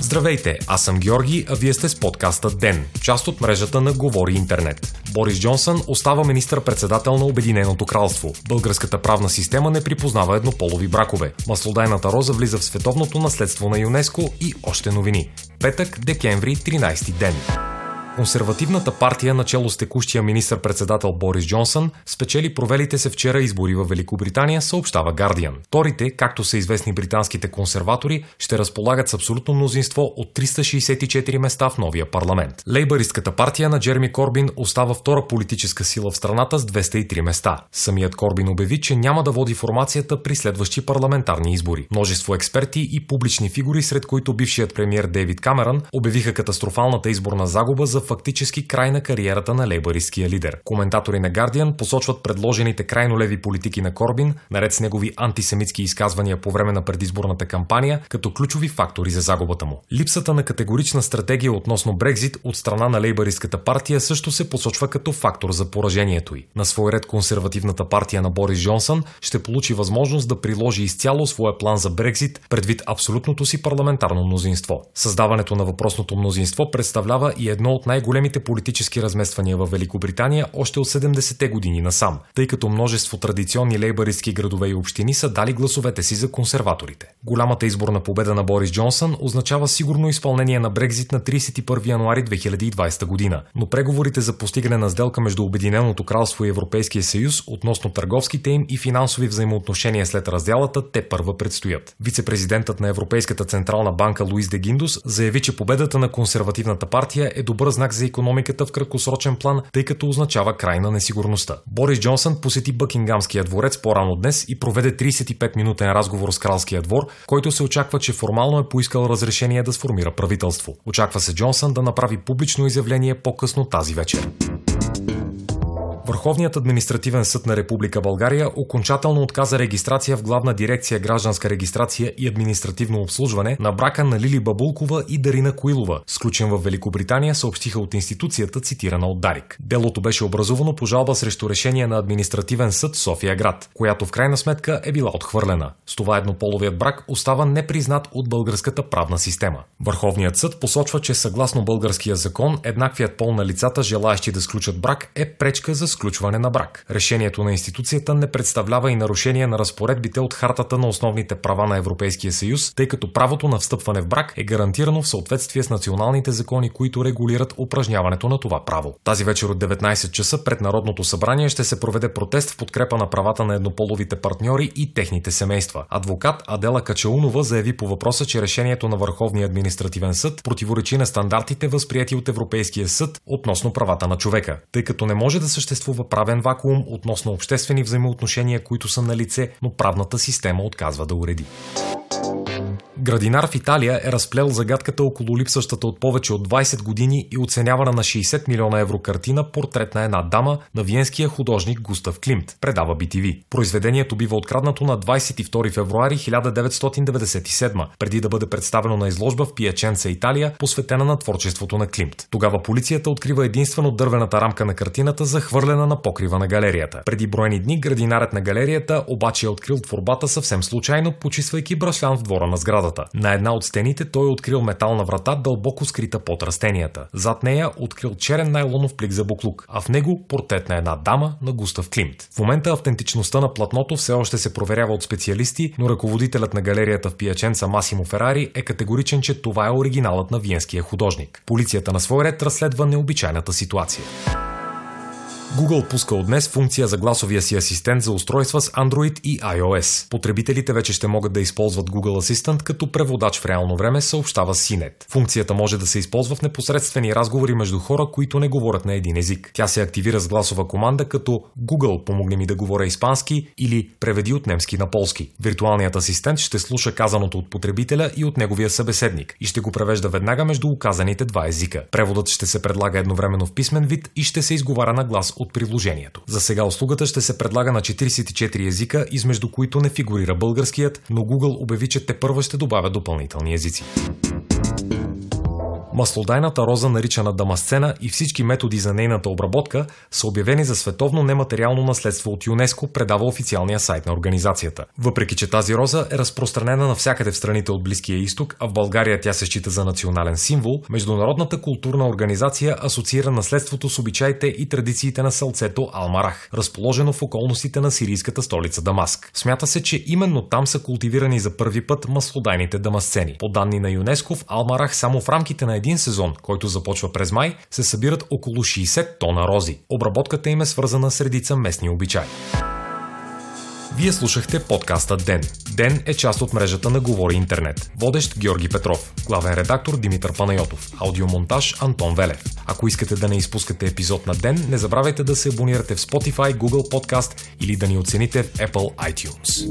Здравейте, аз съм Георги, а вие сте с подкаста ДЕН, част от мрежата на Говори Интернет. Борис Джонсън остава министър-председател на Обединеното кралство. Българската правна система не припознава еднополови бракове. Маслодайната роза влиза в световното наследство на ЮНЕСКО и още новини. Петък, декември, 13 ден. Консервативната партия, начало с текущия министр-председател Борис Джонсън, спечели провелите се вчера избори в Великобритания, съобщава Гардиан. Торите, както са известни британските консерватори, ще разполагат с абсолютно мнозинство от 364 места в новия парламент. Лейбаристската партия на Джерми Корбин остава втора политическа сила в страната с 203 места. Самият Корбин обяви, че няма да води формацията при следващи парламентарни избори. Множество експерти и публични фигури, сред които бившият премьер Дейвид Камерън, обявиха катастрофалната изборна загуба за фактически край на кариерата на лейбаристския лидер. Коментатори на Guardian посочват предложените крайно леви политики на Корбин, наред с негови антисемитски изказвания по време на предизборната кампания, като ключови фактори за загубата му. Липсата на категорична стратегия относно Брекзит от страна на лейбаристската партия също се посочва като фактор за поражението й. На свой ред консервативната партия на Борис Джонсън ще получи възможност да приложи изцяло своя план за Брекзит предвид абсолютното си парламентарно мнозинство. Създаването на въпросното мнозинство представлява и едно от най- най-големите политически размествания в Великобритания още от 70-те години насам, тъй като множество традиционни лейбаристски градове и общини са дали гласовете си за консерваторите. Голямата изборна победа на Борис Джонсън означава сигурно изпълнение на Брекзит на 31 януари 2020 година, но преговорите за постигане на сделка между Обединеното кралство и Европейския съюз относно търговските им и финансови взаимоотношения след разделата те първа предстоят. Вицепрезидентът на Европейската централна банка Луис де Гиндус заяви, че победата на консервативната партия е добър знак за економиката в краткосрочен план, тъй като означава край на несигурността. Борис Джонсън посети Бъкингамския дворец по-рано днес и проведе 35-минутен разговор с кралския двор, който се очаква, че формално е поискал разрешение да сформира правителство. Очаква се Джонсън да направи публично изявление по-късно тази вечер. Върховният административен съд на Република България окончателно отказа регистрация в главна дирекция гражданска регистрация и административно обслужване на брака на Лили Бабулкова и Дарина Коилова, сключен в Великобритания, съобщиха от институцията, цитирана от Дарик. Делото беше образувано по жалба срещу решение на административен съд София град, която в крайна сметка е била отхвърлена. С това еднополовият брак остава непризнат от българската правна система. Върховният съд посочва, че съгласно българския закон, еднаквият пол на лицата, желаящи да сключат брак, е пречка за сключване на брак. Решението на институцията не представлява и нарушение на разпоредбите от Хартата на основните права на Европейския съюз, тъй като правото на встъпване в брак е гарантирано в съответствие с националните закони, които регулират упражняването на това право. Тази вечер от 19 часа пред Народното събрание ще се проведе протест в подкрепа на правата на еднополовите партньори и техните семейства. Адвокат Адела Качаунова заяви по въпроса, че решението на Върховния административен съд противоречи на стандартите, възприяти от Европейския съд относно правата на човека, тъй като не може да съществува съществува правен вакуум относно обществени взаимоотношения, които са на лице, но правната система отказва да уреди. Градинар в Италия е разплел загадката около липсващата от повече от 20 години и оценявана на 60 милиона евро картина портрет на една дама на виенския художник Густав Климт, предава BTV. Произведението бива откраднато на 22 февруари 1997, преди да бъде представено на изложба в Пияченца, Италия, посветена на творчеството на Климт. Тогава полицията открива единствено дървената рамка на картината, захвърлена на покрива на галерията. Преди броени дни градинарът на галерията обаче е открил творбата съвсем случайно, почиствайки брашлян в двора на сградата сградата. На една от стените той е открил метална врата, дълбоко скрита под растенията. Зад нея открил черен найлонов плик за буклук, а в него портрет на една дама на Густав Климт. В момента автентичността на платното все още се проверява от специалисти, но ръководителят на галерията в Пияченца Масимо Ферари е категоричен, че това е оригиналът на виенския художник. Полицията на свой ред разследва необичайната ситуация. Google пуска от днес функция за гласовия си асистент за устройства с Android и iOS. Потребителите вече ще могат да използват Google Assistant като преводач в реално време, съобщава CNET. Функцията може да се използва в непосредствени разговори между хора, които не говорят на един език. Тя се активира с гласова команда като Google помогне ми да говоря испански или преведи от немски на полски. Виртуалният асистент ще слуша казаното от потребителя и от неговия събеседник и ще го превежда веднага между указаните два езика. Преводът ще се предлага едновременно в писмен вид и ще се изговаря на глас от приложението. За сега услугата ще се предлага на 44 езика, измежду които не фигурира българският, но Google обяви, че те първа ще добавя допълнителни езици. Маслодайната роза, наричана дамасцена и всички методи за нейната обработка са обявени за световно нематериално наследство от ЮНЕСКО, предава официалния сайт на организацията. Въпреки, че тази роза е разпространена навсякъде в страните от Близкия изток, а в България тя се счита за национален символ, Международната културна организация асоциира наследството с обичаите и традициите на сълцето Алмарах, разположено в околностите на сирийската столица Дамаск. Смята се, че именно там са култивирани за първи път маслодайните дамасцени. По данни на ЮНЕСКО в Алмарах само в рамките на един сезон, който започва през май, се събират около 60 тона рози. Обработката им е свързана с редица местни обичаи. Вие слушахте подкаста Ден. Ден е част от мрежата на Говори Интернет. Водещ Георги Петров. Главен редактор Димитър Панайотов. Аудиомонтаж Антон Велев. Ако искате да не изпускате епизод на Ден, не забравяйте да се абонирате в Spotify, Google Podcast или да ни оцените в Apple iTunes.